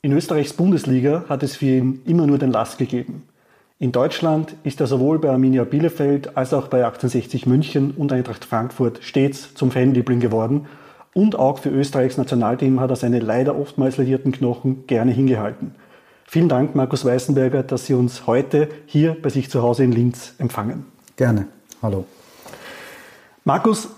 In Österreichs Bundesliga hat es für ihn immer nur den Last gegeben. In Deutschland ist er sowohl bei Arminia Bielefeld als auch bei 1860 München und Eintracht Frankfurt stets zum Fanliebling geworden. Und auch für Österreichs Nationalteam hat er seine leider oftmals ledierten Knochen gerne hingehalten. Vielen Dank, Markus Weißenberger, dass Sie uns heute hier bei sich zu Hause in Linz empfangen. Gerne. Hallo. Markus,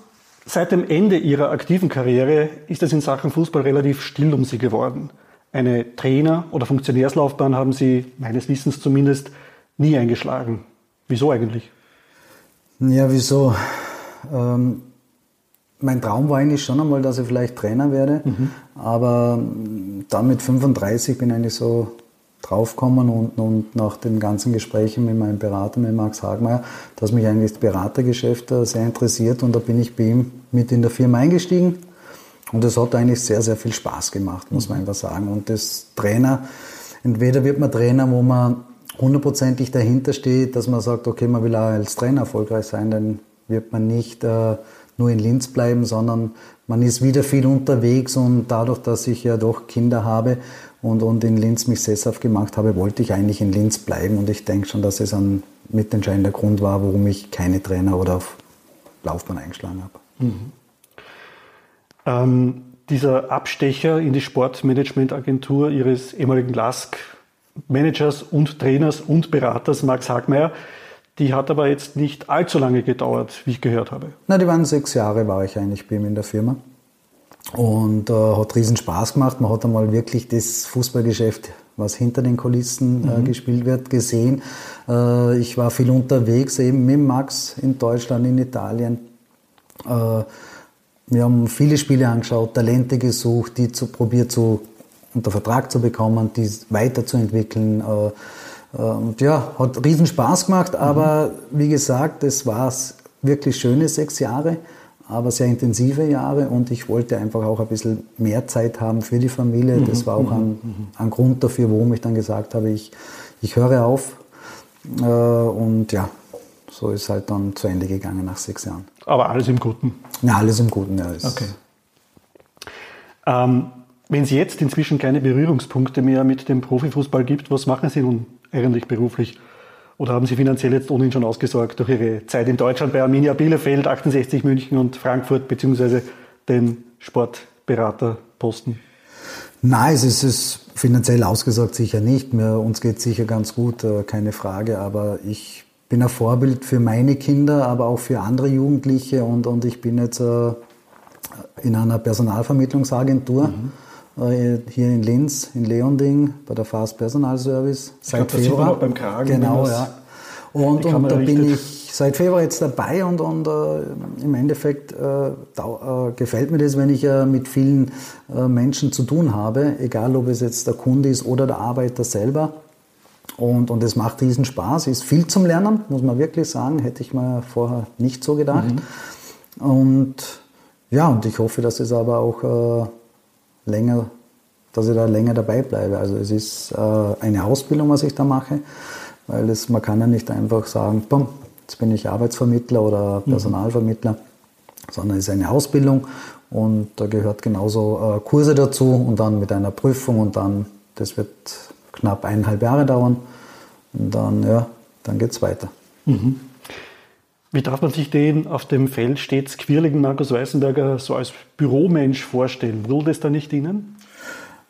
seit dem Ende Ihrer aktiven Karriere ist es in Sachen Fußball relativ still um Sie geworden. Eine Trainer- oder Funktionärslaufbahn haben Sie, meines Wissens zumindest, nie eingeschlagen. Wieso eigentlich? Ja, wieso? Ähm, mein Traum war eigentlich schon einmal, dass ich vielleicht Trainer werde, mhm. aber dann mit 35 bin ich eigentlich so draufgekommen und, und nach den ganzen Gesprächen mit meinem Berater, mit Max Hagmeier, dass mich eigentlich das Beratergeschäft sehr interessiert und da bin ich bei ihm mit in der Firma eingestiegen und es hat eigentlich sehr, sehr viel Spaß gemacht, muss man einfach sagen. Und das Trainer, entweder wird man Trainer, wo man hundertprozentig dahinter steht, dass man sagt, okay, man will auch als Trainer erfolgreich sein, dann wird man nicht äh, nur in Linz bleiben, sondern man ist wieder viel unterwegs und dadurch, dass ich ja doch Kinder habe und, und in Linz mich sesshaft gemacht habe, wollte ich eigentlich in Linz bleiben und ich denke schon, dass es ein mitentscheidender Grund war, warum ich keine Trainer oder auf Laufbahn eingeschlagen habe. Mhm. Ähm, dieser Abstecher in die Sportmanagementagentur Ihres ehemaligen LASK-Managers und Trainers und Beraters Max Hagmeier, die hat aber jetzt nicht allzu lange gedauert, wie ich gehört habe. Na, die waren sechs Jahre, war ich eigentlich bei ihm in der Firma. Und äh, hat riesen Spaß gemacht. Man hat einmal wirklich das Fußballgeschäft, was hinter den Kulissen äh, mhm. gespielt wird, gesehen. Äh, ich war viel unterwegs, eben mit Max in Deutschland, in Italien. Äh, wir haben viele Spiele angeschaut, Talente gesucht, die zu, probiert zu, unter Vertrag zu bekommen, die weiterzuentwickeln. Äh, äh, und ja, hat riesen Spaß gemacht, aber mhm. wie gesagt, es war wirklich schöne sechs Jahre, aber sehr intensive Jahre und ich wollte einfach auch ein bisschen mehr Zeit haben für die Familie. Mhm. Das war auch ein, mhm. ein, Grund dafür, warum ich dann gesagt habe, ich, ich höre auf. Äh, und ja, so ist halt dann zu Ende gegangen nach sechs Jahren. Aber alles im Guten? Ja, alles im Guten, ja. Okay. Ähm, wenn es jetzt inzwischen keine Berührungspunkte mehr mit dem Profifußball gibt, was machen Sie nun eigentlich beruflich? Oder haben Sie finanziell jetzt ohnehin schon ausgesorgt durch Ihre Zeit in Deutschland bei Arminia Bielefeld, 68 München und Frankfurt, beziehungsweise den Sportberaterposten? Nein, es ist finanziell ausgesorgt sicher nicht. Mir, uns geht es sicher ganz gut, äh, keine Frage. Aber ich bin ein Vorbild für meine Kinder, aber auch für andere Jugendliche und, und ich bin jetzt äh, in einer Personalvermittlungsagentur mhm. äh, hier in Linz, in Leonding, bei der Fast Personalservice. Seit glaub, Februar. Beim Kragen, genau, ja. Und, und da bin ich seit Februar jetzt dabei und, und äh, im Endeffekt äh, da, äh, gefällt mir das, wenn ich äh, mit vielen äh, Menschen zu tun habe, egal ob es jetzt der Kunde ist oder der Arbeiter selber. Und, und es macht riesen Spaß, ist viel zum Lernen, muss man wirklich sagen, hätte ich mir vorher nicht so gedacht. Mhm. Und ja, und ich hoffe, dass es aber auch äh, länger, dass ich da länger dabei bleibe. Also es ist äh, eine Ausbildung, was ich da mache, weil es, man kann ja nicht einfach sagen, bumm, jetzt bin ich Arbeitsvermittler oder mhm. Personalvermittler, mhm. sondern es ist eine Ausbildung und da gehört genauso äh, Kurse dazu und dann mit einer Prüfung und dann, das wird knapp eineinhalb Jahre dauern. Und dann, ja, dann geht es weiter. Mhm. Wie darf man sich den auf dem Feld stets quirligen Markus Weißenberger so als Büromensch vorstellen? Will das da nicht Ihnen?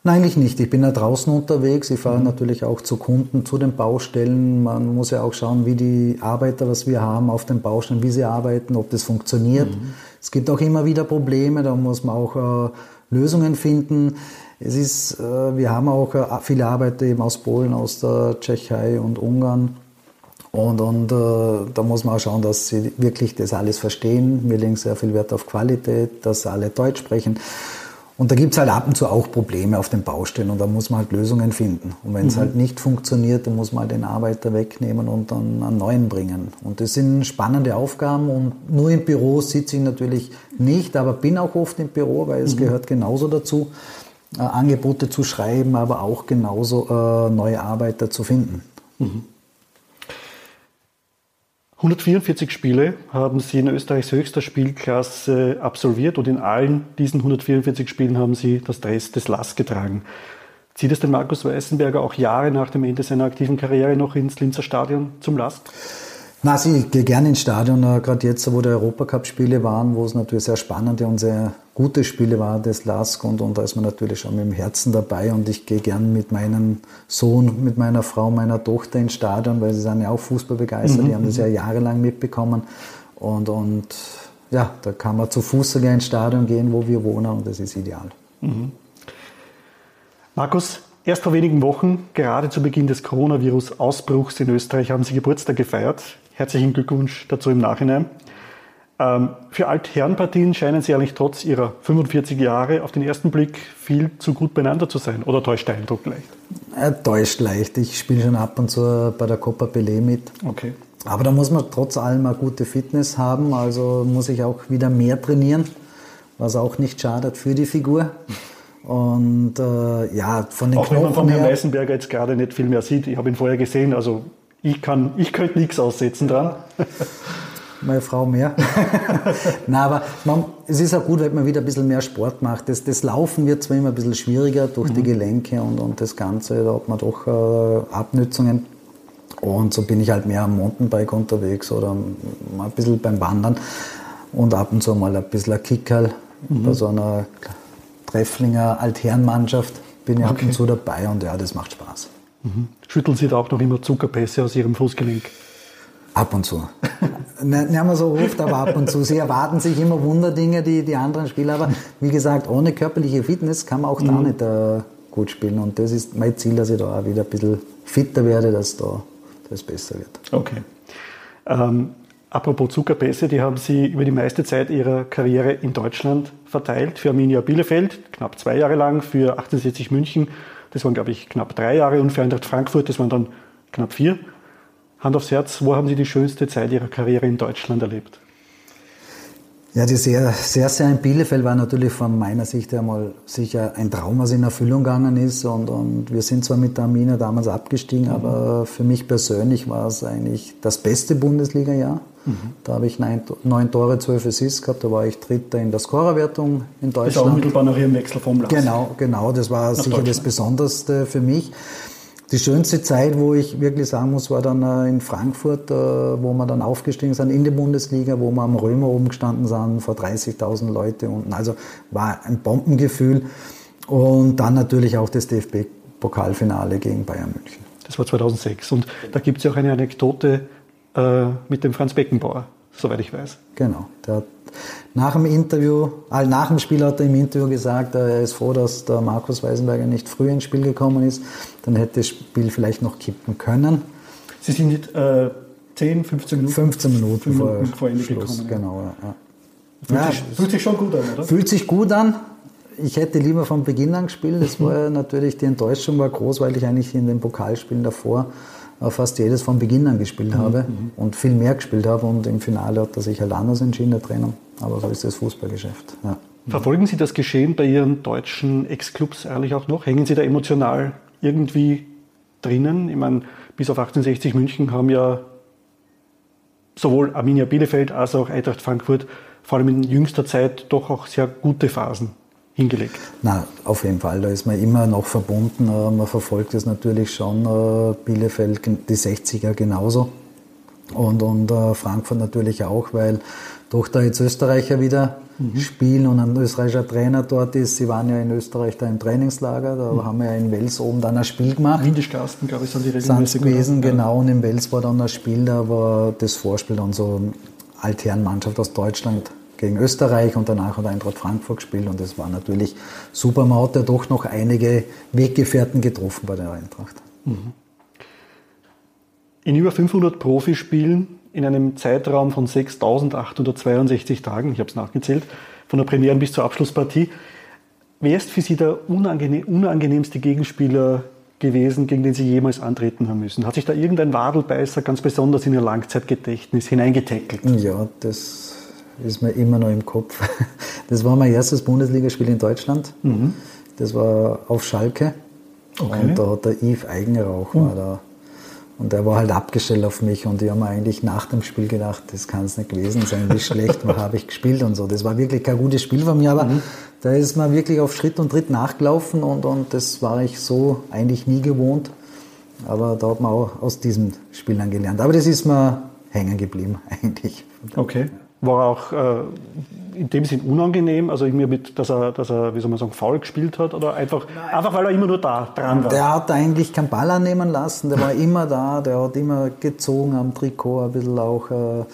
Nein, eigentlich nicht. Ich bin ja draußen unterwegs. Ich fahre mhm. natürlich auch zu Kunden, zu den Baustellen. Man muss ja auch schauen, wie die Arbeiter, was wir haben auf den Baustellen, wie sie arbeiten, ob das funktioniert. Mhm. Es gibt auch immer wieder Probleme, da muss man auch äh, Lösungen finden. Es ist, äh, wir haben auch äh, viele Arbeiter eben aus Polen, aus der Tschechei und Ungarn. Und, und äh, da muss man auch schauen, dass sie wirklich das alles verstehen. Wir legen sehr viel Wert auf Qualität, dass alle Deutsch sprechen. Und da gibt es halt ab und zu auch Probleme auf den Baustellen und da muss man halt Lösungen finden. Und wenn es mhm. halt nicht funktioniert, dann muss man halt den Arbeiter wegnehmen und dann einen neuen bringen. Und das sind spannende Aufgaben und nur im Büro sitze ich natürlich nicht, aber bin auch oft im Büro, weil es mhm. gehört genauso dazu äh, Angebote zu schreiben, aber auch genauso äh, neue Arbeiter zu finden. Mhm. 144 Spiele haben Sie in Österreichs höchster Spielklasse absolviert und in allen diesen 144 Spielen haben Sie das Dress des LAS getragen. Zieht es den Markus Weißenberger auch Jahre nach dem Ende seiner aktiven Karriere noch ins Linzer Stadion zum Last? Na, ich gehe gerne ins Stadion, äh, gerade jetzt, wo die Europacup-Spiele waren, wo es natürlich sehr spannende und sehr gute Spiele waren, das LASK, und, und da ist man natürlich schon mit dem Herzen dabei und ich gehe gern mit meinem Sohn, mit meiner Frau, meiner Tochter ins Stadion, weil sie sind ja auch Fußball begeistert, mhm. die haben das ja jahrelang mitbekommen und, und ja, da kann man zu Fuß sogar ins Stadion gehen, wo wir wohnen und das ist ideal. Mhm. Markus, erst vor wenigen Wochen, gerade zu Beginn des Coronavirus-Ausbruchs in Österreich, haben Sie Geburtstag gefeiert. Herzlichen Glückwunsch dazu im Nachhinein. Ähm, für Altherrenpartien scheinen Sie eigentlich trotz Ihrer 45 Jahre auf den ersten Blick viel zu gut beieinander zu sein. Oder täuscht der Eindruck leicht? Er täuscht leicht. Ich spiele schon ab und zu bei der Copa Pelé mit. Okay. Aber da muss man trotz allem eine gute Fitness haben. Also muss ich auch wieder mehr trainieren, was auch nicht schadet für die Figur. Und äh, ja, von den Auch Knochen wenn man von Herrn Weißenberger jetzt gerade nicht viel mehr sieht. Ich habe ihn vorher gesehen, also ich, kann, ich könnte nichts aussetzen dran. Meine Frau mehr. Nein, aber man, es ist auch gut, wenn man wieder ein bisschen mehr Sport macht. Das, das Laufen wird zwar immer ein bisschen schwieriger durch mhm. die Gelenke und, und das Ganze, da hat man doch äh, Abnützungen. Und so bin ich halt mehr am Mountainbike unterwegs oder mal ein bisschen beim Wandern und ab und zu mal ein bisschen ein Kickerl mhm. bei so einer Trefflinger Altherrenmannschaft bin ich okay. ab und zu dabei und ja, das macht Spaß. Mhm. Schütteln Sie da auch noch immer Zuckerpässe aus Ihrem Fußgelenk? Ab und zu. nicht mehr so oft, aber ab und zu. Sie erwarten sich immer Wunderdinge, die, die anderen Spieler. Aber wie gesagt, ohne körperliche Fitness kann man auch mhm. da nicht äh, gut spielen. Und das ist mein Ziel, dass ich da auch wieder ein bisschen fitter werde, dass da das besser wird. Okay. Ähm, apropos Zuckerpässe, die haben Sie über die meiste Zeit Ihrer Karriere in Deutschland verteilt. Für Arminia Bielefeld, knapp zwei Jahre lang, für 68 München das waren, glaube ich, knapp drei Jahre und für Eintracht Frankfurt, das waren dann knapp vier. Hand aufs Herz, wo haben Sie die schönste Zeit Ihrer Karriere in Deutschland erlebt? Ja, die sehr, sehr, sehr in Bielefeld war natürlich von meiner Sicht einmal sicher ein Traum, was in Erfüllung gegangen ist. Und, und wir sind zwar mit der Arminia damals abgestiegen, mhm. aber für mich persönlich war es eigentlich das beste Bundesliga-Jahr. Mhm. Da habe ich neun, neun, Tore, zwölf Assists gehabt. Da war ich Dritter in der Scorerwertung in Deutschland. Das ist auch unmittelbar nach Ihrem Wechsel vom Lars. Genau, genau. Das war sicher das Besonderste für mich. Die schönste Zeit, wo ich wirklich sagen muss, war dann äh, in Frankfurt, äh, wo wir dann aufgestiegen sind in die Bundesliga, wo wir am Römer oben gestanden sind, vor 30.000 Leute unten. Also war ein Bombengefühl. Und dann natürlich auch das DFB-Pokalfinale gegen Bayern München. Das war 2006. Und da gibt es ja auch eine Anekdote äh, mit dem Franz Beckenbauer, soweit ich weiß. Genau. Der nach dem Interview, äh, nach dem Spiel hat er im Interview gesagt, er ist froh, dass der Markus Weisenberger nicht früh ins Spiel gekommen ist. Dann hätte das Spiel vielleicht noch kippen können. Sie sind nicht äh, 10, 15 Minuten? 15 Minuten, vor, vor Ende Schluss. Gekommen, genau, ja. Fühlt, ja, sich, fühlt sich schon gut an, oder? Fühlt sich gut an. Ich hätte lieber von Beginn an gespielt. Das war natürlich, die Enttäuschung war groß, weil ich eigentlich in den Pokalspielen davor fast jedes von Beginn an gespielt habe mhm. und viel mehr gespielt habe. Und im Finale hat er sich halt anders entschieden, der Trainer. Aber so ist das Fußballgeschäft. Ja. Verfolgen Sie das Geschehen bei Ihren deutschen Ex-Clubs eigentlich auch noch? Hängen Sie da emotional irgendwie drinnen? Ich meine, bis auf 1860 München haben ja sowohl Arminia Bielefeld als auch Eintracht Frankfurt vor allem in jüngster Zeit doch auch sehr gute Phasen hingelegt? Na, auf jeden Fall. Da ist man immer noch verbunden. Äh, man verfolgt es natürlich schon. Äh, Bielefeld, die 60er genauso. Und, und äh, Frankfurt natürlich auch, weil doch da jetzt Österreicher wieder mhm. spielen und ein österreichischer Trainer dort ist. Sie waren ja in Österreich da im Trainingslager, da mhm. haben wir ja in Wels oben dann ein Spiel gemacht. Windischgarsten, glaube ich, sind die regelmäßig gewesen, ja. genau. Und in Wels war dann ein Spiel, da war das Vorspiel dann so Altherrenmannschaft aus Deutschland gegen Österreich und danach hat Eintracht Frankfurt gespielt und das war natürlich super. Man hat ja doch noch einige Weggefährten getroffen bei der Eintracht. Mhm. In über 500 Profispielen in einem Zeitraum von 6.862 Tagen, ich habe es nachgezählt, von der Premiere bis zur Abschlusspartie. Wer ist für Sie der unangenehm, unangenehmste Gegenspieler gewesen, gegen den Sie jemals antreten haben müssen? Hat sich da irgendein Wadelbeißer ganz besonders in Ihr Langzeitgedächtnis hineingetackelt? Ja, das ist mir immer noch im Kopf. Das war mein erstes Bundesligaspiel in Deutschland. Mhm. Das war auf Schalke. Okay. Und da hat der Yves Eigenrauch mhm. war da. Und der war halt abgestellt auf mich und ich habe mir eigentlich nach dem Spiel gedacht, das kann es nicht gewesen sein, wie schlecht habe ich gespielt und so. Das war wirklich kein gutes Spiel von mir, aber mhm. Da ist man wirklich auf Schritt und Tritt nachgelaufen und, und das war ich so eigentlich nie gewohnt. Aber da hat man auch aus diesem Spiel dann gelernt. Aber das ist mir hängen geblieben eigentlich. Okay. War auch äh, in dem Sinn unangenehm, also irgendwie mit, dass er, dass er, wie soll man sagen, faul gespielt hat oder einfach, einfach weil er immer nur da dran war? Der hat eigentlich keinen Ball annehmen lassen, der war immer da, der hat immer gezogen am Trikot, ein bisschen auch äh,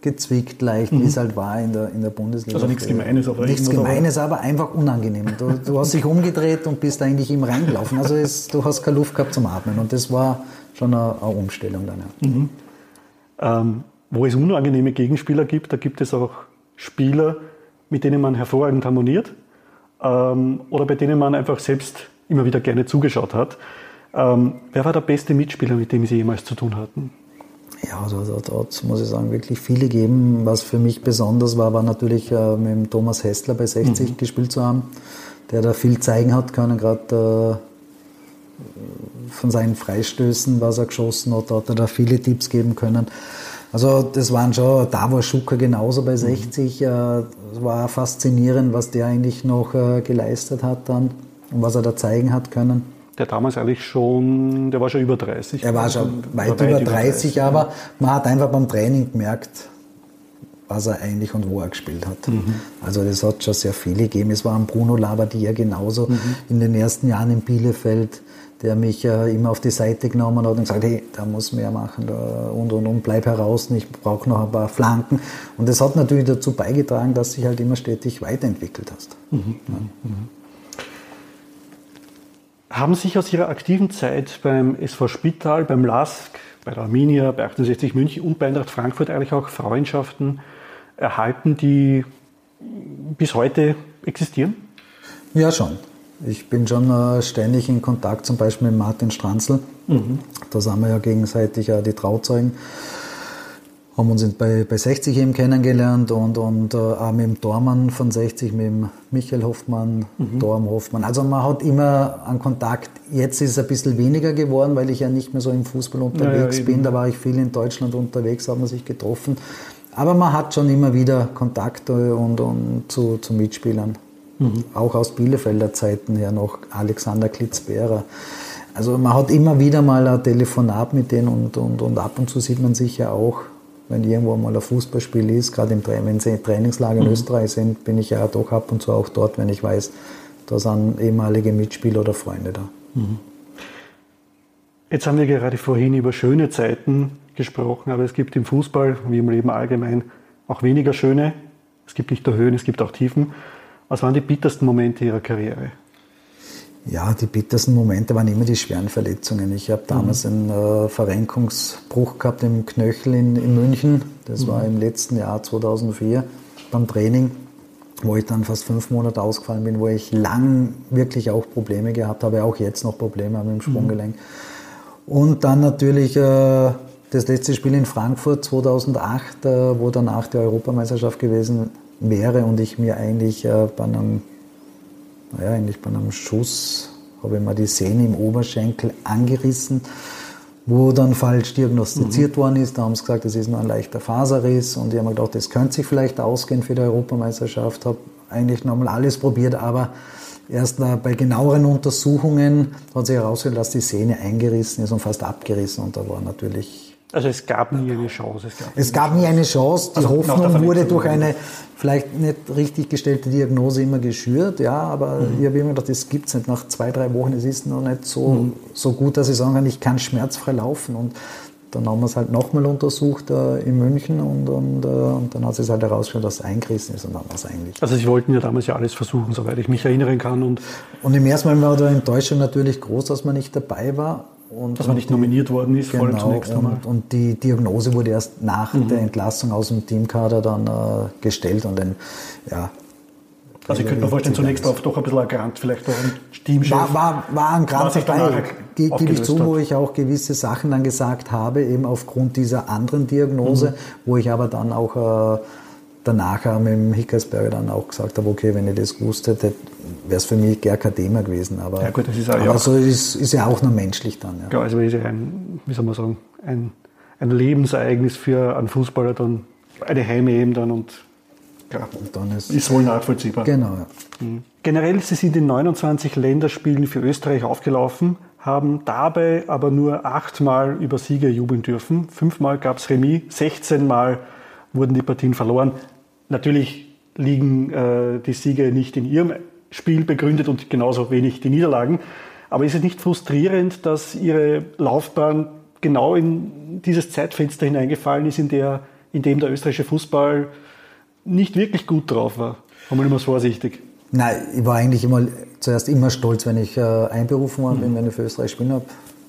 gezwickt leicht, mhm. wie es halt war in der, in der Bundesliga. Also nichts Gemeines, aber Nichts Gemeines, aber einfach unangenehm. Du, du hast dich umgedreht und bist eigentlich ihm reingelaufen. Also es, du hast keine Luft gehabt zum Atmen und das war schon eine, eine Umstellung dann. Ja. Mhm. Ähm, wo es unangenehme Gegenspieler gibt, da gibt es auch Spieler, mit denen man hervorragend harmoniert ähm, oder bei denen man einfach selbst immer wieder gerne zugeschaut hat. Ähm, wer war der beste Mitspieler, mit dem Sie jemals zu tun hatten? Ja, also dort muss ich sagen, wirklich viele geben. Was für mich besonders war, war natürlich äh, mit dem Thomas Hessler bei 60 mhm. gespielt zu haben, der da viel zeigen hat können, gerade äh, von seinen Freistößen, was er geschossen hat, da hat er da viele Tipps geben können. Also das waren schon, da war Schucker genauso bei 60. Mhm. Äh, es war faszinierend, was der eigentlich noch äh, geleistet hat dann und was er da zeigen hat können. Der damals eigentlich schon, der war schon über 30. Er war schon weit, weit über 30, 30 aber ja. man hat einfach beim Training gemerkt, was er eigentlich und wo er gespielt hat. Mhm. Also das hat schon sehr viele gegeben. Es war ein Bruno Labbadia genauso mhm. in den ersten Jahren in Bielefeld der mich äh, immer auf die Seite genommen hat und gesagt, hey, da muss mehr machen da, und und und, bleib heraus, ich brauche noch ein paar Flanken. Und das hat natürlich dazu beigetragen, dass sich halt immer stetig weiterentwickelt hast. Mhm. Ja. Mhm. Haben sich aus Ihrer aktiven Zeit beim SV Spital, beim LASK, bei der Arminia, bei 68 München und bei Eintracht Frankfurt eigentlich auch Freundschaften erhalten, die bis heute existieren? Ja, schon. Ich bin schon äh, ständig in Kontakt, zum Beispiel mit Martin Stranzl. Mhm. Da sind wir ja gegenseitig ja die Trauzeugen. Haben uns bei, bei 60 eben kennengelernt und, und äh, auch mit dem Dormann von 60, mit dem Michael Hoffmann, mhm. Dorm Hoffmann. Also man hat immer einen Kontakt. Jetzt ist es ein bisschen weniger geworden, weil ich ja nicht mehr so im Fußball unterwegs ja, ja, bin. Da war ich viel in Deutschland unterwegs, haben wir sich getroffen. Aber man hat schon immer wieder Kontakte und, und zu, zu Mitspielern. Mhm. Auch aus Bielefelder Zeiten her noch Alexander Klitzberer. Also man hat immer wieder mal ein Telefonat mit denen und, und, und ab und zu sieht man sich ja auch, wenn irgendwo mal ein Fußballspiel ist, gerade im, wenn sie Trainingslager in mhm. Österreich sind, bin ich ja doch ab und zu auch dort, wenn ich weiß, da sind ehemalige Mitspieler oder Freunde da. Mhm. Jetzt haben wir gerade vorhin über schöne Zeiten gesprochen, aber es gibt im Fußball, wie im Leben allgemein, auch weniger schöne. Es gibt nicht nur Höhen, es gibt auch Tiefen. Was waren die bittersten Momente Ihrer Karriere? Ja, die bittersten Momente waren immer die schweren Verletzungen. Ich habe damals mhm. einen äh, Verrenkungsbruch gehabt im Knöchel in, in München. Das mhm. war im letzten Jahr 2004 beim Training, wo ich dann fast fünf Monate ausgefallen bin, wo ich lang wirklich auch Probleme gehabt habe, auch jetzt noch Probleme mit dem Sprunggelenk. Mhm. Und dann natürlich äh, das letzte Spiel in Frankfurt 2008, äh, wo danach die Europameisterschaft gewesen wäre und ich mir eigentlich äh, bei einem, naja, eigentlich bei einem Schuss habe ich mir die Sehne im Oberschenkel angerissen, wo dann falsch diagnostiziert mhm. worden ist. Da haben sie gesagt, das ist nur ein leichter Faserriss und ich habe mir gedacht, das könnte sich vielleicht ausgehen für die Europameisterschaft. Habe eigentlich nochmal alles probiert, aber erst bei genaueren Untersuchungen hat sich herausgestellt, dass die Sehne eingerissen ist und fast abgerissen und da war natürlich also es gab nie eine Chance. Es gab, es gab nie eine Chance. Die also Hoffnung wurde durch eine vielleicht nicht richtig gestellte Diagnose immer geschürt, ja, aber mhm. ich habe immer gedacht, das gibt es nicht. Nach zwei, drei Wochen, es ist noch nicht so, mhm. so gut, dass ich sagen kann, ich kann schmerzfrei laufen. Und dann haben wir es halt nochmal untersucht äh, in München und, und, äh, und dann hat es halt herausgestellt, dass es eingerissen ist und dann war es eigentlich. Also Sie wollten ja damals ja alles versuchen, soweit ich mich erinnern kann. Und, und im ersten Mal war die Enttäuschung natürlich groß, dass man nicht dabei war. Und, Dass man nicht nominiert worden ist, genau, vor allem genau, zunächst einmal. Und, und, die Diagnose wurde erst nach mhm. der Entlassung aus dem Teamkader dann äh, gestellt und dann, ja. Also ich könnte mir vorstellen, zunächst auf doch ein bisschen ein Grant, vielleicht auch ein Teamchef. War, war, war ein Grant dabei, gebe ich zu, wo ich auch gewisse Sachen dann gesagt habe, eben aufgrund dieser anderen Diagnose, mhm. wo ich aber dann auch äh, danach mit dem Hickersberger dann auch gesagt habe, okay, wenn ich das gewusst hätte, wäre es für mich gar kein Thema gewesen. Aber, ja gut, das ist, auch, aber ja. so ist, ist ja auch nur menschlich dann. Ja, ja also ist ja ein, wie soll man sagen, ein, ein Lebensereignis für einen Fußballer dann, eine Heime eben dann und Klar, ist, ist, wohl nachvollziehbar. Genau. Ja. Mhm. Generell, Sie sind in 29 Länderspielen für Österreich aufgelaufen, haben dabei aber nur achtmal über Siege jubeln dürfen. Fünfmal gab es Remis, 16 Mal wurden die Partien verloren. Natürlich liegen äh, die Siege nicht in Ihrem Spiel begründet und genauso wenig die Niederlagen. Aber ist es nicht frustrierend, dass Ihre Laufbahn genau in dieses Zeitfenster hineingefallen ist, in, der, in dem der österreichische Fußball nicht wirklich gut drauf war? Haben wir immer vorsichtig. Nein, ich war eigentlich immer, zuerst immer stolz, wenn ich äh, einberufen worden bin, mhm. wenn ich für Österreich spielen habe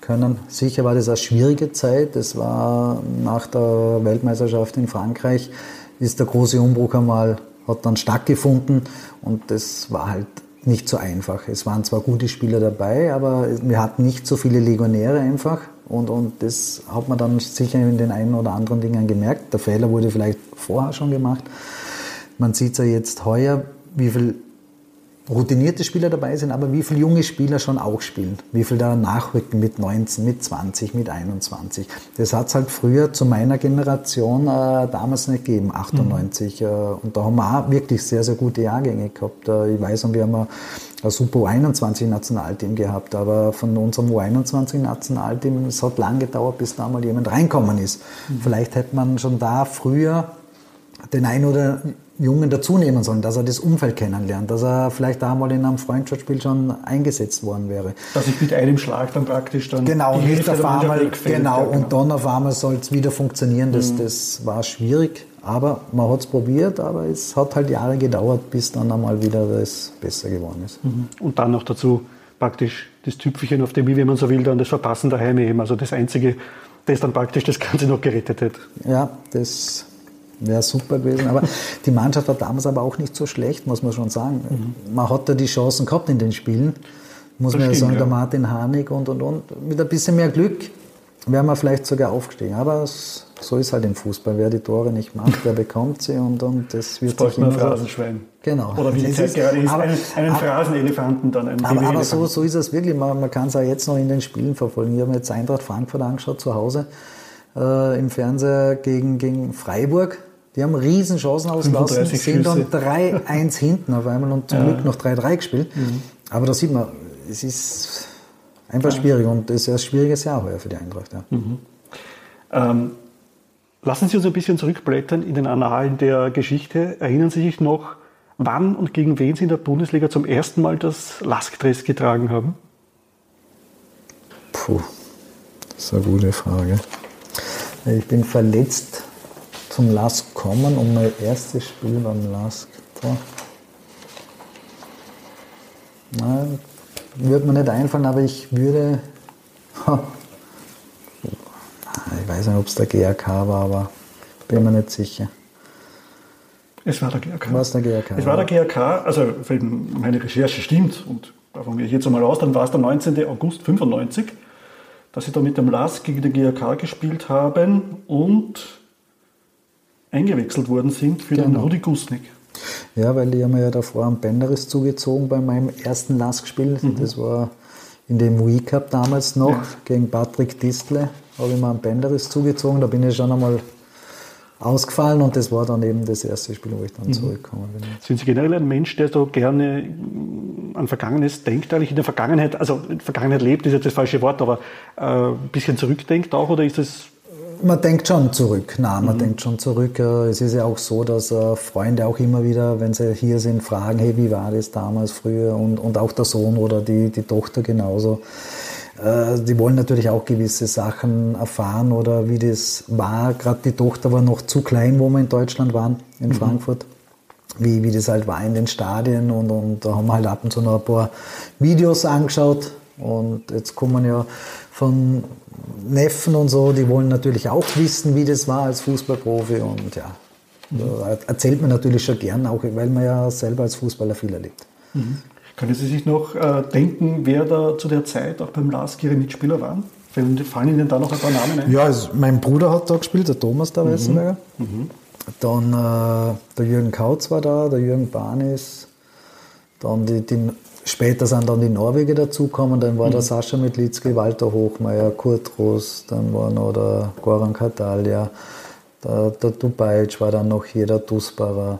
können. Sicher war das eine schwierige Zeit. Das war nach der Weltmeisterschaft in Frankreich, ist der große Umbruch einmal, hat dann stattgefunden und das war halt nicht so einfach. Es waren zwar gute Spieler dabei, aber wir hatten nicht so viele Legionäre einfach. Und, und das hat man dann sicher in den einen oder anderen Dingen gemerkt. Der Fehler wurde vielleicht vorher schon gemacht. Man sieht es ja jetzt heuer, wie viel routinierte Spieler dabei sind, aber wie viele junge Spieler schon auch spielen. Wie viele da nachrücken mit 19, mit 20, mit 21. Das hat es halt früher zu meiner Generation äh, damals nicht gegeben, 98. Mhm. Äh, und da haben wir auch wirklich sehr, sehr gute Jahrgänge gehabt. Äh, ich weiß, und wir haben ein, ein super U21-Nationalteam gehabt, aber von unserem U21-Nationalteam, es hat lang gedauert, bis da mal jemand reinkommen ist. Mhm. Vielleicht hätte man schon da früher den einen oder Jungen dazunehmen sollen, dass er das Umfeld kennenlernt, dass er vielleicht da mal in einem Freundschaftsspiel schon eingesetzt worden wäre. Dass ich mit einem Schlag dann praktisch dann genau, Hälfte auf einmal, wegfällt. Genau, ja, genau, und dann auf einmal soll es wieder funktionieren. Das, mhm. das war schwierig, aber man hat es probiert, aber es hat halt Jahre gedauert, bis dann einmal wieder das besser geworden ist. Mhm. Und dann noch dazu praktisch das Tüpfelchen auf dem, wie wenn man so will, dann das Verpassen daheim eben. Also das Einzige, das dann praktisch das Ganze noch gerettet hat. Ja, das Wäre super gewesen. Aber die Mannschaft war damals aber auch nicht so schlecht, muss man schon sagen. Mhm. Man hat da die Chancen gehabt in den Spielen. Muss das man ja sagen, ja. der Martin Hanig und, und, und. Mit ein bisschen mehr Glück wären wir vielleicht sogar aufgestiegen. Aber so ist halt im Fußball. Wer die Tore nicht macht, der bekommt sie und, und das wird das sich immer... Phrasenschwein. Genau. Oder wie es gerade ist, aber, einen, einen Phrasenelefanten dann. Einen aber, aber so, so ist es wirklich. Man, man kann es auch jetzt noch in den Spielen verfolgen. Ich habe mir jetzt Eintracht Frankfurt angeschaut zu Hause äh, im Fernseher gegen, gegen Freiburg die haben Riesenchancen ausgelassen, sind dann 3-1 hinten auf einmal und zum ja. Glück noch 3-3 gespielt. Mhm. Aber da sieht man, es ist einfach ja. schwierig und es ist ein schwieriges Jahr heuer für die Eintracht. Ja. Mhm. Ähm, lassen Sie uns ein bisschen zurückblättern in den Annalen der Geschichte. Erinnern Sie sich noch, wann und gegen wen Sie in der Bundesliga zum ersten Mal das Lask-Dress getragen haben? Puh, das ist eine gute Frage. Ich bin verletzt zum LASK kommen und mein erstes Spiel beim LASK. Nein, würde mir nicht einfallen, aber ich würde. Ich weiß nicht, ob es der GRK war, aber bin mir nicht sicher. Es war der GRK. War es der GRK? Es war der GRK, also wenn meine Recherche stimmt, und davon gehe ich jetzt einmal aus, dann war es der 19. August 95, dass sie da mit dem LASK gegen den GRK gespielt haben und eingewechselt worden sind für genau. den Rudi Gusnik. Ja, weil die haben mir ja davor einen Benderis zugezogen bei meinem ersten Lask-Spiel. Mhm. Das war in dem Wii Cup damals noch ja. gegen Patrick Distle. Habe ich mir einen Benderis zugezogen. Da bin ich schon einmal ausgefallen und das war dann eben das erste Spiel, wo ich dann mhm. zurückgekommen bin. Sind Sie generell ein Mensch, der so gerne an Vergangenes denkt, eigentlich in der Vergangenheit, also in der Vergangenheit lebt, ist jetzt das falsche Wort, aber äh, ein bisschen zurückdenkt auch oder ist das man denkt schon zurück. Na, man mhm. denkt schon zurück. Es ist ja auch so, dass äh, Freunde auch immer wieder, wenn sie hier sind, fragen, hey, wie war das damals früher? Und, und auch der Sohn oder die, die Tochter genauso. Äh, die wollen natürlich auch gewisse Sachen erfahren oder wie das war. Gerade die Tochter war noch zu klein, wo wir in Deutschland waren, in mhm. Frankfurt. Wie, wie das halt war in den Stadien und, und da haben wir halt ab und zu noch ein paar Videos angeschaut. Und jetzt kommen ja von Neffen und so, die wollen natürlich auch wissen, wie das war als Fußballprofi und ja, mhm. erzählt man natürlich schon gern, auch weil man ja selber als Fußballer viel erlebt. Mhm. Können Sie sich noch äh, denken, wer da zu der Zeit auch beim Lars Ihre Mitspieler waren? Fallen Ihnen da noch ein paar Namen ein? Ja, also mein Bruder hat da gespielt, der Thomas da mhm. Mhm. Dann äh, der Jürgen Kautz war da, der Jürgen Barnis, dann die, die Später sind dann die Norweger dazugekommen, dann war mhm. der Sascha Mitlitzki, Walter Hochmeier, Kurt Roos, dann war noch der Goran Katalia, der, der Dubaic war dann noch hier, der Dusbarer.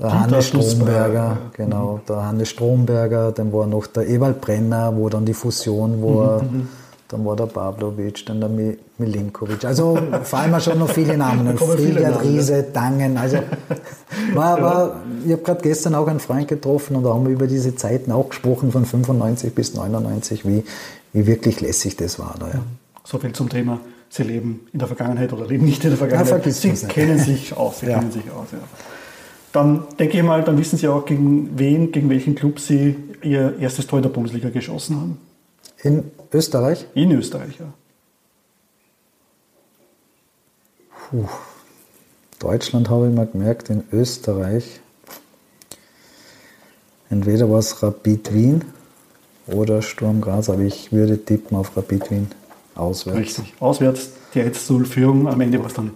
Der Hannes Stromberger, genau, der Hannes Stromberger, dann war noch der Ewald Brenner, wo dann die Fusion war. Mhm, dann war der Pavlovic, dann der Milinkovic. Also fallen mir schon noch viele Namen. Frieger, Riese, Dangen. Also war, war, ich habe gerade gestern auch einen Freund getroffen und da haben wir über diese Zeiten auch gesprochen, von 95 bis 99, wie, wie wirklich lässig das war. Da, ja. So viel zum Thema, Sie leben in der Vergangenheit oder leben nicht in der Vergangenheit. Ja, Sie kennen sich aus. Sie ja. kennen sich aus, ja. Dann denke ich mal, dann wissen Sie auch, gegen wen, gegen welchen Club Sie Ihr erstes Tor in der Bundesliga geschossen haben. In Österreich? In Österreich, ja. Puh. Deutschland habe ich mal gemerkt, in Österreich. Entweder war es Rapid Wien oder Sturm Graz, aber ich würde tippen auf Rapid Wien auswärts. Richtig, auswärts die 1 0 Führung, am Ende war es dann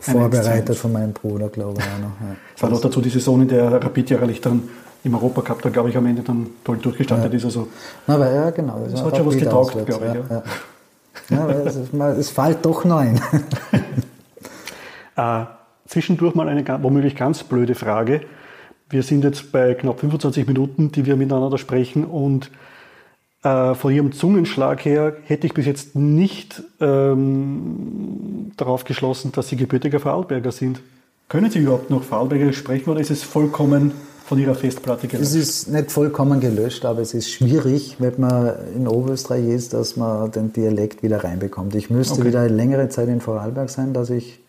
vorbereitet von meinem Bruder, glaube ich. Auch noch, ja. Es war noch dazu die Saison, in der Rapid ja dann im Europacup da, glaube ich, am Ende dann toll durchgestartet ja. ist. Also, Na, aber ja, genau. Das, das hat schon was getaugt, glaube ich. Ja. ja. ja es, es, fällt doch nein. äh, zwischendurch mal eine womöglich ganz blöde Frage. Wir sind jetzt bei knapp 25 Minuten, die wir miteinander sprechen und äh, von Ihrem Zungenschlag her hätte ich bis jetzt nicht ähm, darauf geschlossen, dass Sie gebürtiger Vorarlberger sind. Können Sie überhaupt noch Vorarlberger sprechen oder ist es vollkommen von Ihrer Festplatte gelöscht? Es ist nicht vollkommen gelöscht, aber es ist schwierig, wenn man in Oberösterreich ist, dass man den Dialekt wieder reinbekommt. Ich müsste okay. wieder längere Zeit in Vorarlberg sein, dass ich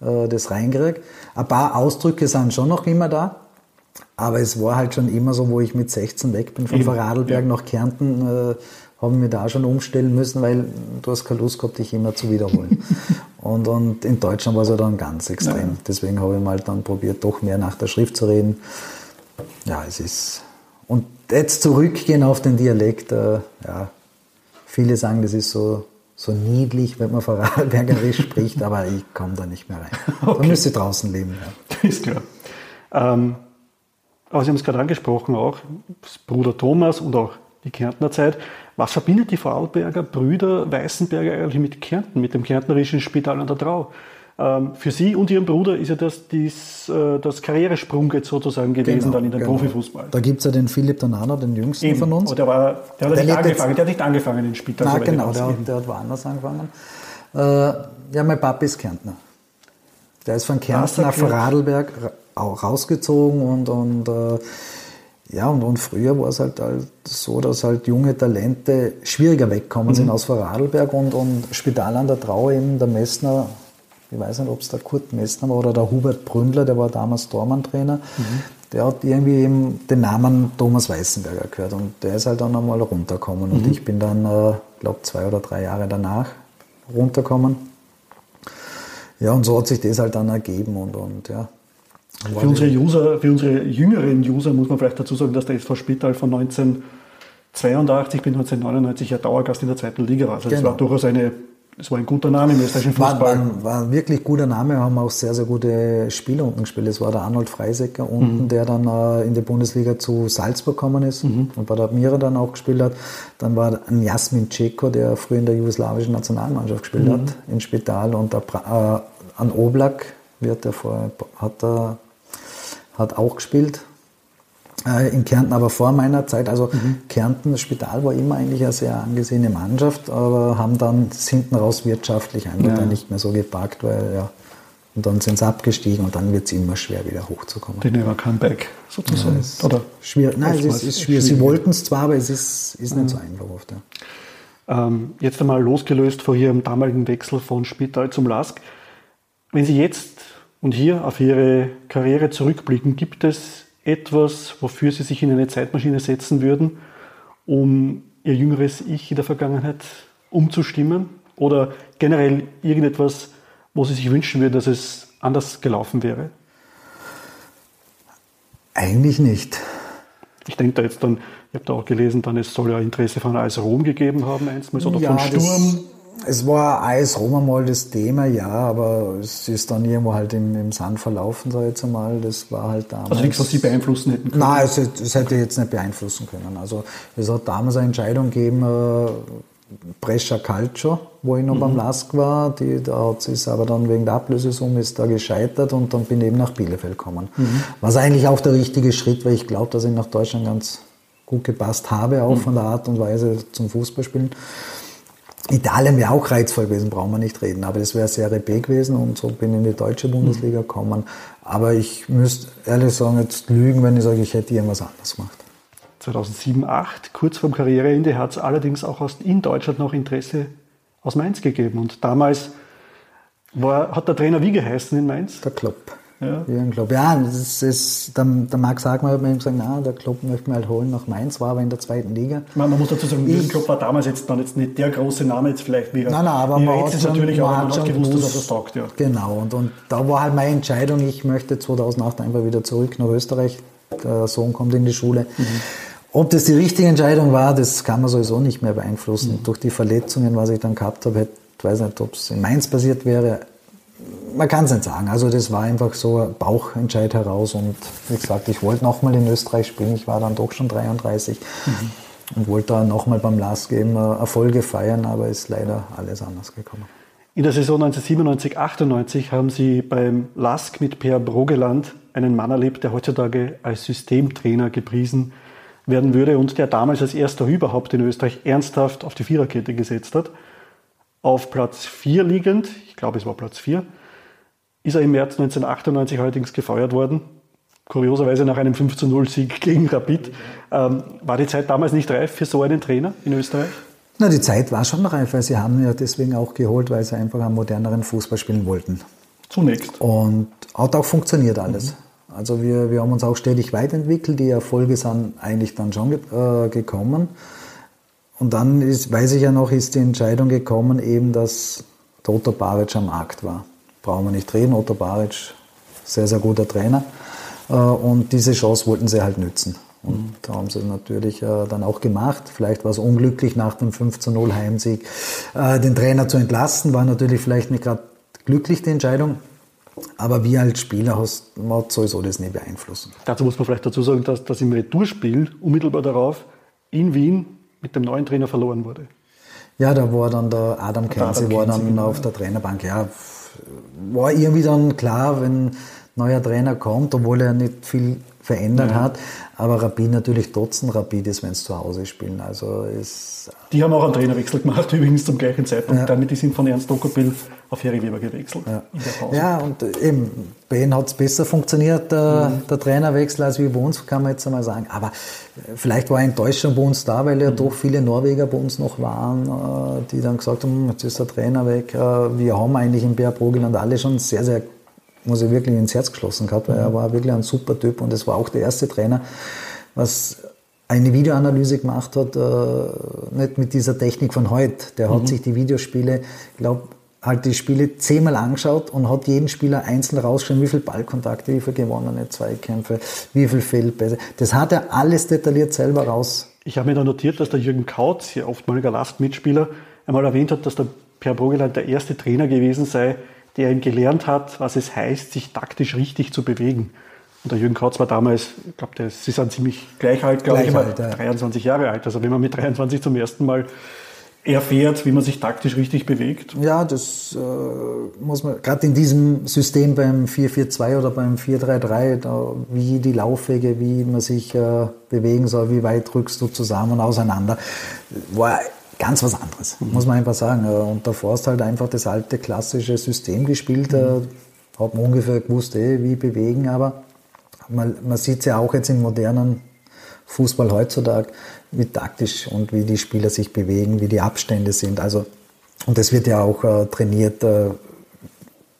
äh, das reinkriege. Ein paar Ausdrücke sind schon noch immer da. Aber es war halt schon immer so, wo ich mit 16 weg bin von Vorarlberg ja. nach Kärnten, äh, haben wir da schon umstellen müssen, weil du hast keine Lust gehabt, dich immer zu wiederholen. und, und in Deutschland war es ja dann ganz extrem. Ja. Deswegen habe ich mal dann probiert, doch mehr nach der Schrift zu reden ja, es ist. Und jetzt zurückgehen auf den Dialekt, äh, ja, viele sagen, das ist so, so niedlich, wenn man Vorarlbergerisch spricht, aber ich komme da nicht mehr rein. Okay. Da müsste draußen leben. Ja. Ist klar. Ähm, aber Sie haben es gerade angesprochen, auch Bruder Thomas und auch die Kärntner Zeit. Was verbindet die Vorarlberger Brüder Weißenberger eigentlich mit Kärnten, mit dem kärntnerischen Spital an der Trau? Ähm, für Sie und Ihren Bruder ist ja das, dies, äh, das Karrieresprung jetzt sozusagen gewesen genau, dann in den genau. Profifußball. Da gibt es ja den Philipp Donana, den jüngsten Eben. von uns. Oh, der, war, der, hat der, nicht angefangen, der hat nicht angefangen in Spital. Nein, genau, der, der, hat woanders angefangen. Äh, ja, mein Papa ist Kärntner. Der ist von Kärnten nach Vorarlberg rausgezogen und, und äh, ja, und, und früher war es halt, halt so, dass halt junge Talente schwieriger wegkommen mhm. sind aus Vorarlberg und, und Spital an der Trau eben der Messner ich weiß nicht, ob es der Kurt Messner war oder der Hubert Bründler, der war damals Tormann-Trainer, mhm. der hat irgendwie eben den Namen Thomas Weißenberger gehört und der ist halt dann einmal runtergekommen mhm. und ich bin dann, äh, glaube zwei oder drei Jahre danach runtergekommen. Ja, und so hat sich das halt dann ergeben und, und ja. Für unsere User, für unsere jüngeren User muss man vielleicht dazu sagen, dass der SV Spital von 1982 bis 1999 ja Dauergast in der zweiten Liga war. Also genau. das war durchaus eine es war ein guter Name im österreichischen Fußball. War, war, war ein wirklich guter Name, wir haben auch sehr, sehr gute Spieler unten gespielt. Es war der Arnold Freisecker unten, mhm. der dann äh, in die Bundesliga zu Salzburg gekommen ist mhm. und bei der Admira dann auch gespielt hat. Dann war ein Jasmin Ceko, der früher in der jugoslawischen Nationalmannschaft gespielt mhm. hat, in Spital. Und der, äh, an Oblak wird der vorher, hat, er, hat auch gespielt äh, in Kärnten, aber vor meiner Zeit, also mhm. Kärnten, das Spital war immer eigentlich eine sehr angesehene Mannschaft, aber haben dann hinten raus wirtschaftlich einfach ja. nicht mehr so gepackt, weil ja, und dann sind sie abgestiegen und dann wird es immer schwer, wieder hochzukommen. Die never come back, sozusagen. Ja, Oder schwierig. Nein, es ist, ist schwierig. Sie wollten es zwar, aber es ist, ist nicht so einfach oft. Ja. Ähm, jetzt einmal losgelöst von Ihrem damaligen Wechsel von Spital zum LASK. Wenn Sie jetzt und hier auf Ihre Karriere zurückblicken, gibt es etwas, wofür Sie sich in eine Zeitmaschine setzen würden, um Ihr jüngeres Ich in der Vergangenheit umzustimmen? Oder generell irgendetwas, wo Sie sich wünschen würden, dass es anders gelaufen wäre? Eigentlich nicht. Ich denke da jetzt dann, ich habe da auch gelesen, dann es soll ja Interesse von AS Rom gegeben haben, einstmals, oder ja, von Sturm es war AS Roma mal das Thema, ja, aber es ist dann irgendwo halt im, im Sand verlaufen, sag ich jetzt einmal. Das war halt damals. Also nichts, was Sie beeinflussen hätten können? Nein, es, es hätte jetzt nicht beeinflussen können. Also es hat damals eine Entscheidung gegeben, äh, Brescia Calcio, wo ich noch mhm. beim LASK war. Die, da hat es aber dann wegen der Ablösesumme ist da gescheitert und dann bin ich eben nach Bielefeld gekommen. Mhm. Was eigentlich auch der richtige Schritt, weil ich glaube, dass ich nach Deutschland ganz gut gepasst habe, auch mhm. von der Art und Weise zum Fußballspielen. Italien wäre auch reizvoll gewesen, brauchen wir nicht reden, aber das wäre Serie B gewesen und so bin ich in die deutsche Bundesliga gekommen. Aber ich müsste ehrlich sagen, jetzt lügen, wenn ich sage, ich hätte irgendwas anders gemacht. 2007, 2008, kurz vorm Karriereende, hat es allerdings auch aus, in Deutschland noch Interesse aus Mainz gegeben. Und damals war, hat der Trainer wie geheißen in Mainz? Der Klopp. Ja, Jürgen Klopp. Ja, das ist, der, der Max Sagmer hat mir gesagt, na, der Klopp möchte mich halt holen nach Mainz, war aber in der zweiten Liga. Man, man muss dazu sagen, Jürgen Klopp war damals jetzt, dann jetzt nicht der große Name, jetzt vielleicht wie. Nein, nein, aber man hat, schon, natürlich man auch, man hat gewusst, dass er das taugt, ja. Genau, und, und da war halt meine Entscheidung, ich möchte 2008 einfach wieder zurück nach Österreich. Der Sohn kommt in die Schule. Mhm. Ob das die richtige Entscheidung war, das kann man sowieso nicht mehr beeinflussen. Mhm. Durch die Verletzungen, was ich dann gehabt habe, ich weiß nicht, ob es in Mainz passiert wäre, man kann es nicht sagen. Also das war einfach so ein Bauchentscheid heraus und wie gesagt, ich wollte nochmal in Österreich spielen. Ich war dann doch schon 33 mhm. und wollte da nochmal beim LASK eben äh, Erfolge feiern, aber ist leider alles anders gekommen. In der Saison 1997, 98 haben Sie beim LASK mit Per Brogeland einen Mann erlebt, der heutzutage als Systemtrainer gepriesen werden würde und der damals als erster überhaupt in Österreich ernsthaft auf die Viererkette gesetzt hat. Auf Platz 4 liegend, ich glaube es war Platz 4, ist er im März 1998 allerdings gefeuert worden. Kurioserweise nach einem 5-0-Sieg gegen Rapid. Ähm, war die Zeit damals nicht reif für so einen Trainer in Österreich? Na, die Zeit war schon reif, weil sie haben ja deswegen auch geholt, weil sie einfach einen moderneren Fußball spielen wollten. Zunächst. Und hat auch funktioniert alles. Mhm. Also wir, wir haben uns auch stetig weiterentwickelt. Die Erfolge sind eigentlich dann schon äh, gekommen. Und dann ist, weiß ich ja noch, ist die Entscheidung gekommen, eben, dass Toto Baric am Markt war brauchen wir nicht reden. Otto Baric, sehr, sehr guter Trainer. Äh, und diese Chance wollten sie halt nützen. Und mhm. da haben sie natürlich äh, dann auch gemacht. Vielleicht war es unglücklich, nach dem 5-0 Heimsieg äh, den Trainer zu entlassen. War natürlich vielleicht nicht gerade glücklich die Entscheidung. Aber wir als Spieler hast, man sowieso das nicht beeinflussen. Dazu muss man vielleicht dazu sagen, dass, dass im Retourspiel unmittelbar darauf in Wien mit dem neuen Trainer verloren wurde. Ja, da war dann der Adam Kenzie, war dann genau, auf der Trainerbank. Ja, war irgendwie dann klar, wenn neuer Trainer kommt, obwohl er nicht viel verändert ja. hat. Aber Rapid natürlich trotzdem Rapid ist, wenn sie zu Hause spielen. Also ist die haben auch einen Trainerwechsel gemacht, übrigens zum gleichen Zeitpunkt. Ja. Damit die sind von Ernst Dokopil auf Harry Weber gewechselt. Ja, ja und eben, bei ihnen hat es besser funktioniert, der, mhm. der, Trainerwechsel, als wie bei uns, kann man jetzt einmal sagen. Aber äh, vielleicht war Enttäuschung bei uns da, weil ja mhm. doch viele Norweger bei uns noch waren, äh, die dann gesagt haben, jetzt ist der Trainer weg. Äh, wir haben eigentlich in Bär Brogeland alle schon sehr, sehr muss ich wirklich ins Herz geschlossen gehabt, weil er war wirklich ein super Typ und es war auch der erste Trainer, was eine Videoanalyse gemacht hat, äh, nicht mit dieser Technik von heute. Der hat mhm. sich die Videospiele, glaube halt die Spiele zehnmal angeschaut und hat jeden Spieler einzeln rausgeschrieben, wie viele Ballkontakte, wie viele gewonnene Zweikämpfe, wie viele Feldpässe. Das hat er alles detailliert selber raus. Ich habe mir da notiert, dass der Jürgen Kautz, hier oftmaliger Last-Mitspieler, einmal erwähnt hat, dass der Per Brogeland der erste Trainer gewesen sei, der ihn gelernt hat, was es heißt, sich taktisch richtig zu bewegen. Und der Jürgen Kautz war damals, ich glaube, sie sind ziemlich gleich alt, glaube ich, alt, ja. 23 Jahre alt. Also wenn man mit 23 zum ersten Mal erfährt, wie man sich taktisch richtig bewegt. Ja, das äh, muss man, gerade in diesem System beim 442 oder beim 433, da, wie die Laufwege, wie man sich äh, bewegen soll, wie weit rückst du zusammen auseinander, war ganz was anderes, mhm. muss man einfach sagen. Und davor hast halt einfach das alte klassische System gespielt, mhm. hat man ungefähr gewusst, eh, wie bewegen, aber man, man sieht es ja auch jetzt im modernen Fußball heutzutage, wie taktisch und wie die Spieler sich bewegen, wie die Abstände sind. Also, und das wird ja auch äh, trainiert, äh,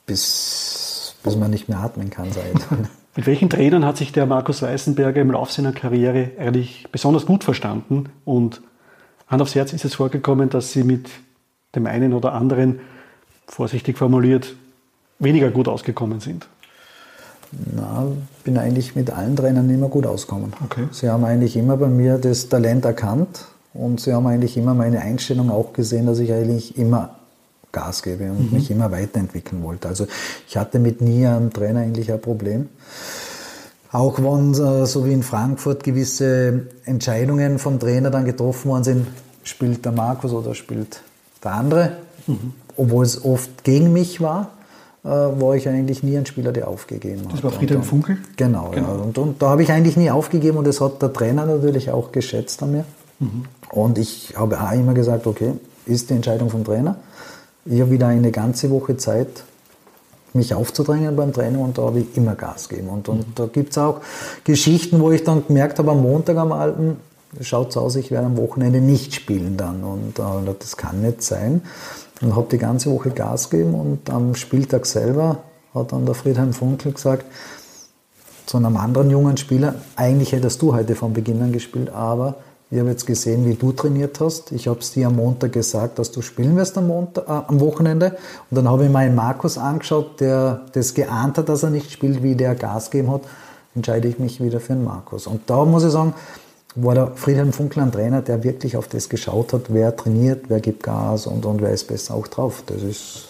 bis, bis man nicht mehr atmen kann. Seit. Mit welchen Trainern hat sich der Markus Weißenberger im Laufe seiner Karriere eigentlich besonders gut verstanden und Hand aufs Herz ist es vorgekommen, dass Sie mit dem einen oder anderen, vorsichtig formuliert, weniger gut ausgekommen sind? Na, bin eigentlich mit allen Trainern immer gut ausgekommen. Okay. Sie haben eigentlich immer bei mir das Talent erkannt und sie haben eigentlich immer meine Einstellung auch gesehen, dass ich eigentlich immer Gas gebe und mhm. mich immer weiterentwickeln wollte. Also ich hatte mit nie einem Trainer eigentlich ein Problem. Auch wenn, äh, so wie in Frankfurt, gewisse Entscheidungen vom Trainer dann getroffen worden sind, spielt der Markus oder spielt der andere. Mhm. Obwohl es oft gegen mich war, äh, war ich eigentlich nie ein Spieler, der aufgegeben hat. Das war Friedhelm Funkel? Genau, genau. Ja. Und, und, da habe ich eigentlich nie aufgegeben und das hat der Trainer natürlich auch geschätzt an mir. Mhm. Und ich habe auch immer gesagt, okay, ist die Entscheidung vom Trainer. Ich habe wieder eine ganze Woche Zeit, mich aufzudrängen beim Training und da habe ich immer Gas gegeben. Und, und da gibt es auch Geschichten, wo ich dann gemerkt habe, am Montag am Alten, schaut es aus, ich werde am Wochenende nicht spielen dann. Und äh, das kann nicht sein. Und habe die ganze Woche Gas gegeben und am Spieltag selber hat dann der Friedhelm Funkel gesagt, zu einem anderen jungen Spieler, eigentlich hättest du heute von Beginn an gespielt, aber ich habe jetzt gesehen, wie du trainiert hast. Ich habe es dir am Montag gesagt, dass du spielen wirst am, Montag, äh, am Wochenende. Und dann habe ich meinen Markus angeschaut, der das geahnt hat, dass er nicht spielt, wie der Gas gegeben hat. Entscheide ich mich wieder für den Markus. Und da muss ich sagen, war der Friedhelm Funkel ein Trainer, der wirklich auf das geschaut hat, wer trainiert, wer gibt Gas und, und wer ist besser auch drauf. Das ist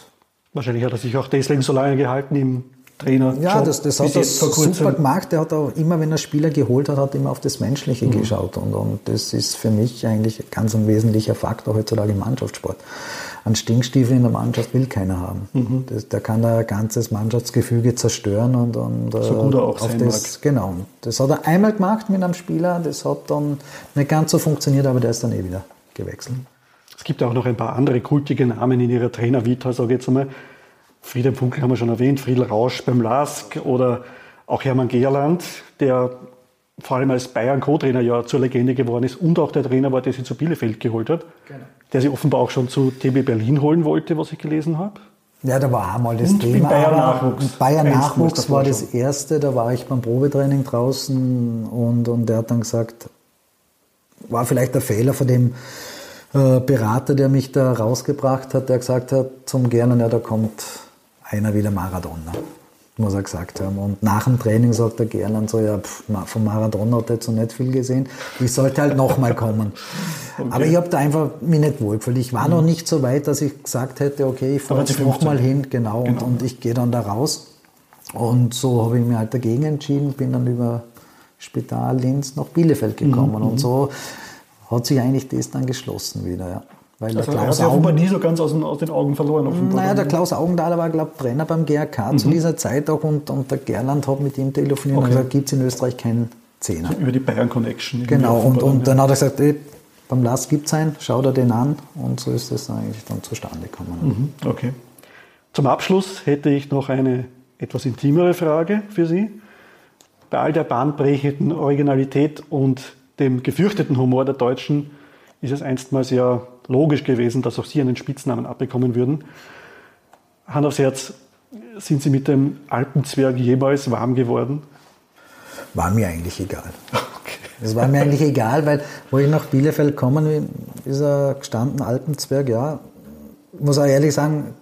Wahrscheinlich hat er sich auch deswegen so lange gehalten im Trainer. Ja, das, das hat er super gemacht. Er hat auch immer, wenn er Spieler geholt hat, hat immer auf das Menschliche mhm. geschaut. Und, und das ist für mich eigentlich ganz ein wesentlicher Faktor heutzutage im Mannschaftssport. Ein Stinkstiefel in der Mannschaft will keiner haben. Mhm. Das, der kann ein ganzes Mannschaftsgefüge zerstören und, und so gut er auch sein das, mag. Genau. Das hat er einmal gemacht mit einem Spieler, das hat dann nicht ganz so funktioniert, aber der ist dann eh wieder gewechselt. Es gibt auch noch ein paar andere kultige Namen in ihrer Trainervita, sage ich jetzt einmal. Friedhelm Funkel haben wir schon erwähnt, Friedel Rausch beim LASK oder auch Hermann Gerland, der vor allem als Bayern Co-Trainer ja zur Legende geworden ist und auch der Trainer war, der sie zu Bielefeld geholt hat, genau. der sie offenbar auch schon zu TB Berlin holen wollte, was ich gelesen habe. Ja, da war einmal das und Thema. Bayern Nachwuchs. Bayern Nachwuchs war das erste, da war ich beim Probetraining draußen und, und der hat dann gesagt, war vielleicht der Fehler von dem äh, Berater, der mich da rausgebracht hat, der gesagt hat zum Gernen, ja, da kommt einer wie der Maradona, muss er gesagt haben. Und nach dem Training sagt der Gerland so, ja, pff, von Maradona hat er jetzt noch nicht viel gesehen, ich sollte halt nochmal kommen. Okay. Aber ich habe da einfach mich nicht wohlgefühlt. Ich war mhm. noch nicht so weit, dass ich gesagt hätte, okay, ich fahre jetzt nochmal hin, genau, genau. Und, und ich gehe dann da raus. Und so habe ich mich halt dagegen entschieden, bin dann über Spital Linz nach Bielefeld gekommen. Mhm. Und mhm. so hat sich eigentlich das dann geschlossen wieder, ja. Weil also der Klaus Augen, nie so ganz aus den, aus den Augen verloren. Offenbar. Naja, der Klaus Augenthaler war, glaube ich, Trainer beim GRK mhm. zu dieser Zeit auch und, und der Gerland hat mit ihm telefoniert okay. und gesagt, gibt es in Österreich keinen Zehner. Über die Bayern Connection. Genau, und, und dann hat er gesagt, ey, beim Lars gibt es einen, schau dir den an und so ist das eigentlich dann zustande gekommen. Mhm. Okay. Zum Abschluss hätte ich noch eine etwas intimere Frage für Sie. Bei all der bahnbrechenden Originalität und dem gefürchteten Humor der Deutschen ist es einstmals ja logisch gewesen, dass auch Sie einen Spitznamen abbekommen würden. Hand aufs Herz, sind Sie mit dem Alpenzwerg jemals warm geworden? War mir eigentlich egal. Es war mir eigentlich egal, weil wo ich nach Bielefeld komme, ist er gestanden, Alpenzwerg, ja. Ich muss auch ehrlich sagen,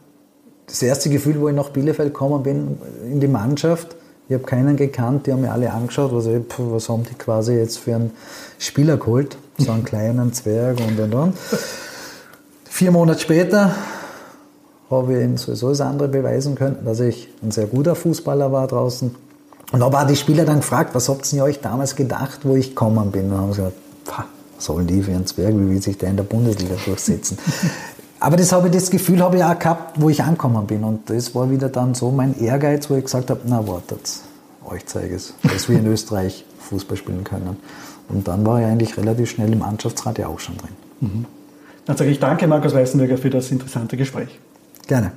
das erste Gefühl, wo ich nach Bielefeld gekommen bin, in die Mannschaft, ich habe keinen gekannt, die haben mir alle angeschaut, was, was haben die quasi jetzt für einen Spieler geholt, so einen kleinen Zwerg und und und. Vier Monate später habe ich ihm sowieso das andere beweisen können, dass ich ein sehr guter Fußballer war draußen. Und da waren die Spieler dann gefragt, was habt ihr euch damals gedacht, wo ich gekommen bin? Und dann haben sie gesagt, was sollen die für einen Zwerg, wie will sich der in der Bundesliga durchsetzen? Aber das habe ich, das Gefühl habe ich auch gehabt, wo ich angekommen bin. Und das war wieder dann so mein Ehrgeiz, wo ich gesagt habe, na wartet, euch zeige es, dass wir in Österreich Fußball spielen können. Und dann war ich eigentlich relativ schnell im Mannschaftsrat ja auch schon drin. Mhm. Dann sage ich danke, Markus Weißenberger, für das interessante Gespräch. Gerne.